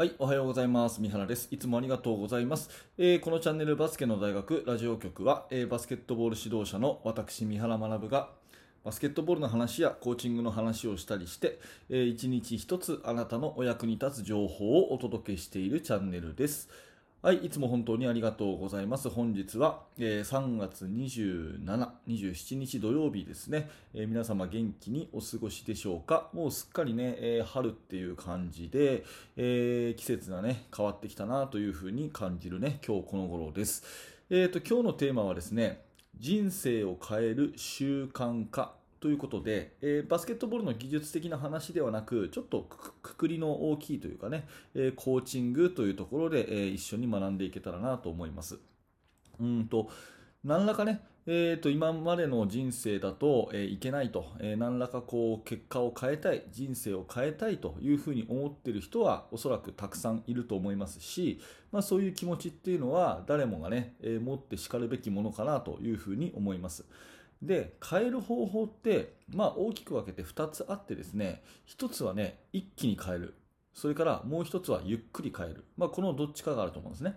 はい、おはようございます。三原です。いつもありがとうございます。えーこのチャンネルバスケの大学ラジオ局は、えーバスケットボール指導者の私、三原学が、バスケットボールの話やコーチングの話をしたりして、えー一日一つあなたのお役に立つ情報をお届けしているチャンネルです。はい、いつも本当にありがとうございます。本日は、えー3月27、27日土曜日ですね、えー皆様元気にお過ごしでしょうか？もうすっかりね、えー春っていう感じで、えー季節がね、変わってきたなというふうに感じるね、今日この頃です。えーと、今日のテーマはですね、人生を変える習慣化ということで、えーバスケットボールの技術的な話ではなく、ちょっとくくりの大きいというかね、えーコーチングというところで、えー一緒に学んでいけたらなと思います。うんと、何らかね、えー、と今までの人生だと、えーいけないと、えー何らかこう結果を変えたい、人生を変えたいというふうに思っている人はおそらくたくさんいると思いますし、まあ、そういう気持ちっていうのは誰もがね、えー持ってしかるべきものかなというふうに思います。で変える方法って、まあ、大きく分けて2つあってですね1つはね一気に変える。それからもう1つはゆっくり変える、まあ、このどっちかがあると思うんですね。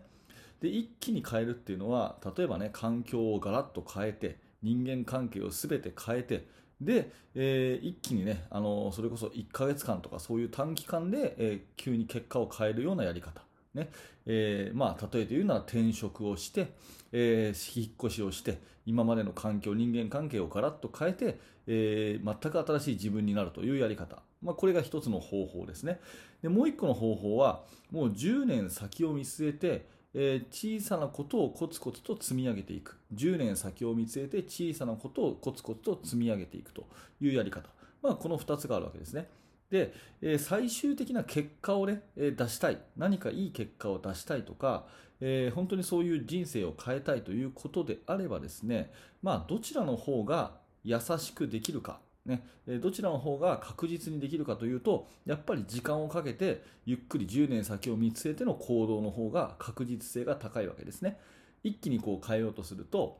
で一気に変えるっていうのは例えばね環境をガラッと変えて人間関係を全て変えてで、えー一気にねあのそれこそ1ヶ月間とかそういう短期間で、えー急に結果を変えるようなやり方。ね。えーまあ、例えて言うなら転職をして、えー引っ越しをして今までの環境人間関係をガラッと変えて、えー全く新しい自分になるというやり方、まあ、これが一つの方法ですね。でもう一個の方法はもう10年先を見据えて、え小さなことをコツコツと積み上げていく。10年先を見据えて小さなことをコツコツと積み上げていくというやり方、まあ、この2つがあるわけですね。で、え最終的な結果を、ね、え出したい。何かいい結果を出したいとか、えー本当にそういう人生を変えたいということであればですね、まあ、どちらの方が優しくできるか、ね、えどちらの方が確実にできるかというとやっぱり時間をかけてゆっくり10年先を見据えての行動の方が確実性が高いわけですね。一気にこう変えようとすると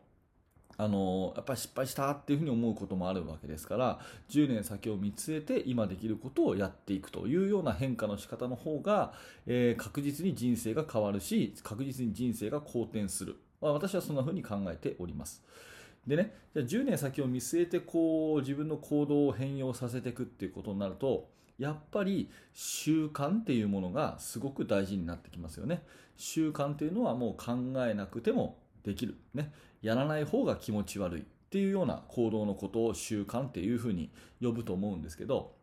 あのやっぱり失敗したっていうふうに思うこともあるわけですから10年先を見据えて今できることをやっていくというような変化の仕方の方が、えー確実に人生が変わるし確実に人生が好転する、まあ、私はそんなふうに考えております。でねじゃあ10年先を見据えてこう自分の行動を変容させていくっていうことになるとやっぱり習慣っていうものがすごく大事になってきますよね。習慣っていうのはもう考えなくてもできる。ね。やらない方が気持ち悪いっていうような行動のことを習慣っていうふうに呼ぶと思うんですけど、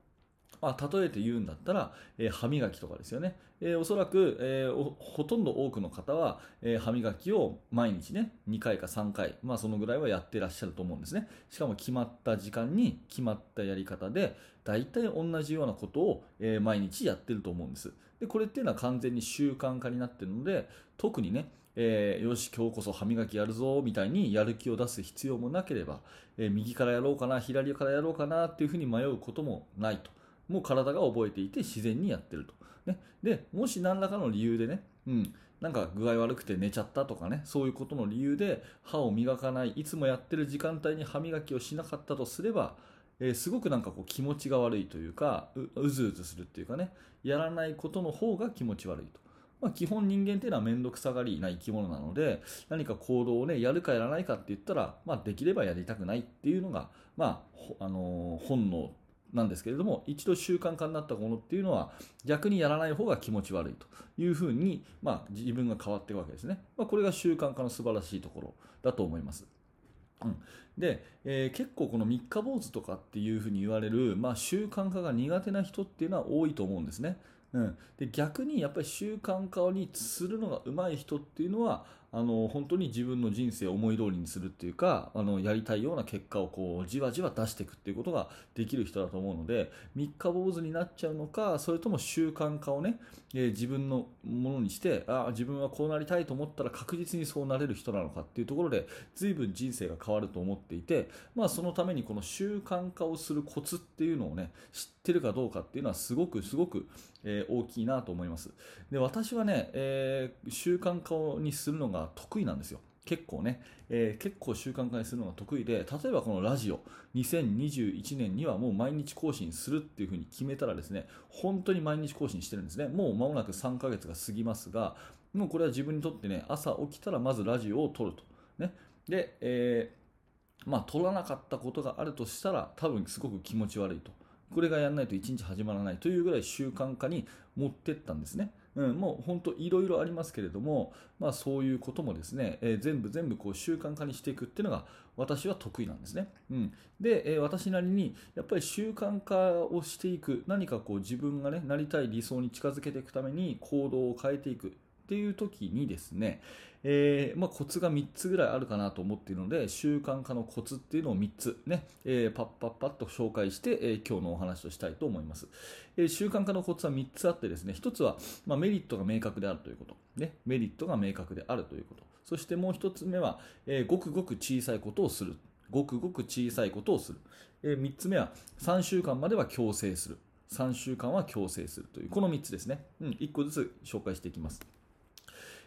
まあ、例えて言うんだったら、えー歯磨きとかですよね、えーおそらく、えーほとんど多くの方は、え歯磨きを毎日ね2回か3回、まあ、そのぐらいはやってらっしゃると思うんですね。しかも決まった時間に決まったやり方で大体同じようなことを、え毎日やってると思うんです。でこれっていうのは完全に習慣化になってるので特にねえーよし、今日こそ歯磨きやるぞみたいにやる気を出す必要もなければ、えー右からやろうかな、左からやろうかなっていうふうに迷うこともないと。もう体が覚えていて自然にやってると。ね、で、もし何らかの理由でね、うん、なんか具合悪くて寝ちゃったとかね、そういうことの理由で歯を磨かない、いつもやってる時間帯に歯磨きをしなかったとすれば、えーすごくなんかこう気持ちが悪いというかう、ずうずするっていうかね、やらないことの方が気持ち悪いと。まあ、基本人間っていうのは面倒くさがりな生き物なので何か行動をねやるかやらないかって言ったら、まあ、できればやりたくないっていうのが、まああの本能なんですけれども一度習慣化になったものっていうのは逆にやらない方が気持ち悪いというふうに、まあ、自分が変わっていくわけですね、まあ、これが習慣化の素晴らしいところだと思います。うん、で、えー結構この三日坊主とかっていうふうに言われる、まあ、習慣化が苦手な人っていうのは多いと思うんですね。うん、で逆にやっぱり習慣化にするのが上手い人っていうのはあの本当に自分の人生を思い通りにするっていうかあのやりたいような結果をこうじわじわ出していくっていうことができる人だと思うので三日坊主になっちゃうのかそれとも習慣化をね、えー自分のものにしてあ自分はこうなりたいと思ったら確実にそうなれる人なのかっていうところで随分人生が変わると思っていて、まあ、そのためにこの習慣化をするコツっていうのをね知ってるかどうかっていうのはすごくすごく、えー大きいなと思います。で私はね、えー習慣化にするのが得意なんですよ結構ね、えー、結構習慣化にするのが得意で、例えばこのラジオ、2021年にはもう毎日更新するっていうふうに決めたらですね、本当に毎日更新してるんですね。もう間もなく3ヶ月が過ぎますが、もうこれは自分にとってね、朝起きたらまずラジオを撮ると。ね。で、えー、まあ、撮らなかったことがあるとしたら、多分すごく気持ち悪いと。これがやらないと1日始まらないというぐらい習慣化に持ってったんですね。うん、もう本当いろいろありますけれども、まあ、そういうこともですね、えー、全部全部こう習慣化にしていくっていうのが私は得意なんですね。うん、で、えー、私なりにやっぱり習慣化をしていく何かこう自分がねなりたい理想に近づけていくために行動を変えていくっていう時にですね、えー、まあ、コツが3つぐらいあるかなと思っているので、習慣化のコツっていうのを3つね、えー、パッパッパッと紹介して、えー、今日のお話をしたいと思います。え習慣化のコツは3つあってですね、1つは、まあ、メリットが明確であるということ。ね、メリットが明確であるということ。そしてもう1つ目は、えごくごく小さいことをする。ごくごく小さいことをする。え3つ目は、3週間までは強制する。3週間は強制するという、この3つですね。うん、1個ずつ紹介していきます。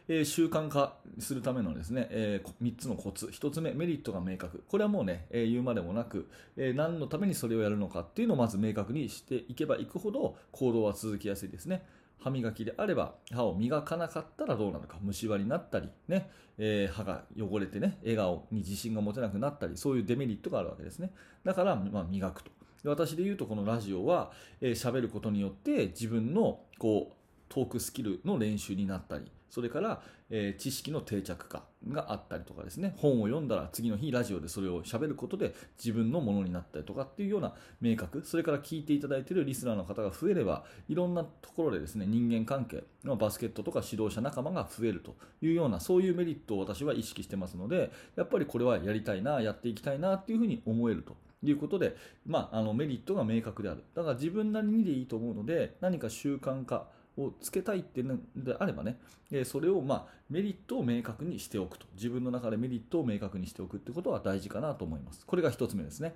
え、習慣化するためのですね、え、3つのコツ。1つ目、メリットが明確。これはもうね、え、言うまでもなく、えー、何のためにそれをやるのかっていうのをまず明確にしていけばいくほど行動は続きやすいですね。歯磨きであれば歯を磨かなかったらどうなるか虫歯になったり、ねえー、歯が汚れてね笑顔に自信が持てなくなったりそういうデメリットがあるわけですねだから、まあ、磨くと私で言うとこのラジオは喋、えー、ることによって自分のこうトークスキルの練習になったりそれから、えー、知識の定着化があったりとかですね、本を読んだら次の日ラジオでそれを喋ることで自分のものになったりとかっていうような明確、それから聞いていただいているリスナーの方が増えれば、いろんなところでですね、人間関係、バスケットとか指導者仲間が増えるというような、そういうメリットを私は意識してますので、やっぱりこれはやりたいな、やっていきたいなっていうふうに思えると。いうことで、まあ、あのメリットが明確である。だから自分なりにでいいと思うので、何か習慣化、をつけたいっていうのであればね、えそれをまあメリットを明確にしておくと。自分の中でメリットを明確にしておくってことは大事かなと思います。これが1つ目ですね。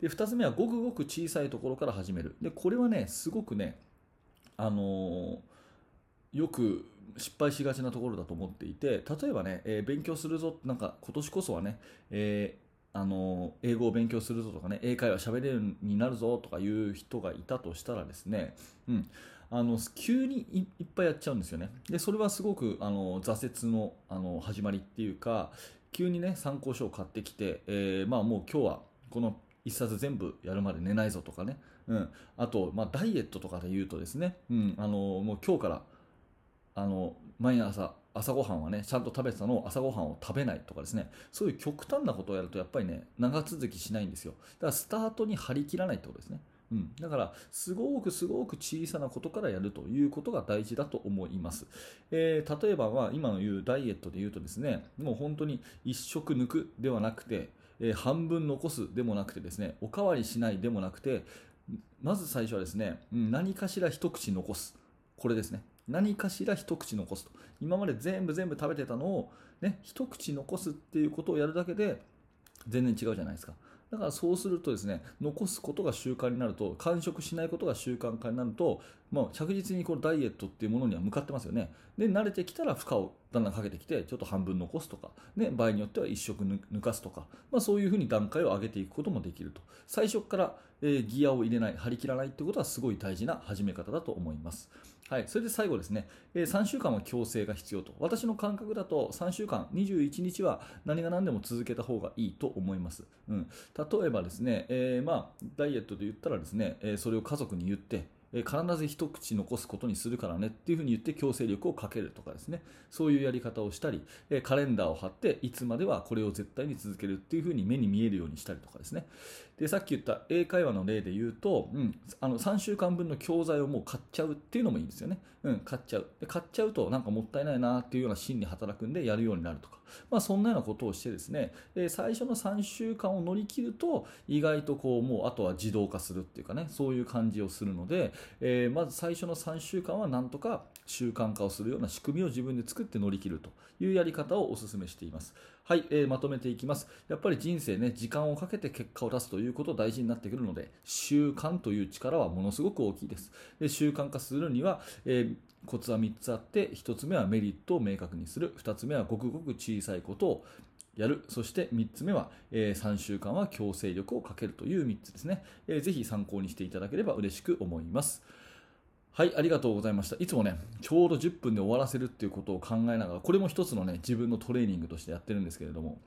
で、2つ目はごくごく小さいところから始める。で、これはね、すごくね、あのー、よく失敗しがちなところだと思っていて、例えばね、えー、勉強するぞ、なんか今年こそはね、えーあの英語を勉強するぞとかね英会話喋れるようになるぞとかいう人がいたとしたらですね、うん、あの急にいっぱいやっちゃうんですよね。でそれはすごくあの挫折のあの始まりっていうか急にね参考書を買ってきて、えー、まあ、もう今日はこの1冊全部やるまで寝ないぞとかね、うん、あと、まあ、ダイエットとかで言うとですね、うん、あのもう今日からあの毎朝朝ごはんはねちゃんと食べてたのを朝ごはんを食べないとかですね。そういう極端なことをやるとやっぱりね長続きしないんですよ。だからスタートに張り切らないってことですね。うん、だから、すごくすごく小さなことからやるということが大事だと思います。えー、例えばは、今の言うダイエットで言うとですね、もう本当に1食抜くではなくて、えー、半分残すでもなくてですね、おかわりしないでもなくて、まず最初はですね、何かしら一口残す。これですね。何かしら一口残すと。今まで全部全部食べてたのを、ね、一口残すっていうことをやるだけで、全然違うじゃないですか。だからそうするとですね、残すことが習慣になると、完食しないことが習慣化になると、まあ、着実にこのダイエットっていうものには向かってますよね。で、慣れてきたら負荷をだんだんかけてきて、ちょっと半分残すとか、ね、場合によっては1食抜かすとか、まあ、そういうふうに段階を上げていくこともできると。最初から、えー、ギアを入れない、張り切らないってことはすごい大事な始め方だと思います。はい、それで最後ですね、えー、3週間は強制が必要と。私の感覚だと3週間、21日は何が何でも続けた方がいいと思います。うん、例えばですね、えー、まあ、ダイエットで言ったらですね、えそれを家族に言って、必ず一口残すことにするからねっていうふうに言って強制力をかけるとかですね。そういうやり方をしたり、カレンダーを貼っていつまではこれを絶対に続けるっていうふうに目に見えるようにしたりとかですね。でさっき言った英会話の例で言うと、うん、あの3週間分の教材をもう買っちゃうっていうのもいいんですよね、うん、買っちゃう。で買っちゃうとなんかもったいないなっていうような心理働くんでやるようになるとか、まあ、そんなようなことをしてですね。で最初の3週間を乗り切ると意外とこうもうあとは自動化するっていうかねそういう感じをするので、えー、まず最初の3週間はなんとか習慣化をするような仕組みを自分で作って乗り切るというやり方をお勧めしています。はい、えー、まとめていきます。やっぱり人生ね、時間をかけて結果を出すということ大事になってくるので、習慣という力はものすごく大きいです。で習慣化するには、えー、コツは3つあって、1つ目はメリットを明確にする、2つ目はごくごく小さいことをやる。そして3つ目は、えー、3週間は強制力をかけるという3つですね、えー。ぜひ参考にしていただければ嬉しく思います。はい、ありがとうございました。いつもね、ちょうど10分で終わらせるっていうことを考えながら、これも一つのね、自分のトレーニングとしてやってるんですけれども、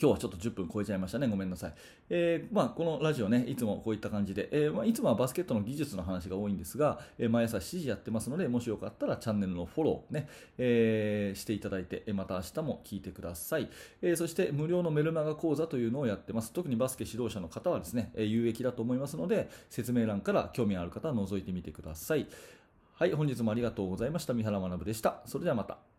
今日はちょっと10分超えちゃいましたね。ごめんなさい。えー、まあ、このラジオね、いつもこういった感じで、えー、まあ、いつもはバスケットの技術の話が多いんですが、えー、毎朝7時やってますので、もしよかったらチャンネルのフォローね、えしていただいて、また明日も聞いてください。えそして無料のメルマガ講座というのをやってます。特にバスケ指導者の方はですね、え有益だと思いますので、説明欄から興味ある方は覗いてみてください。はい、本日もありがとうございました。三原学でした。それではまた。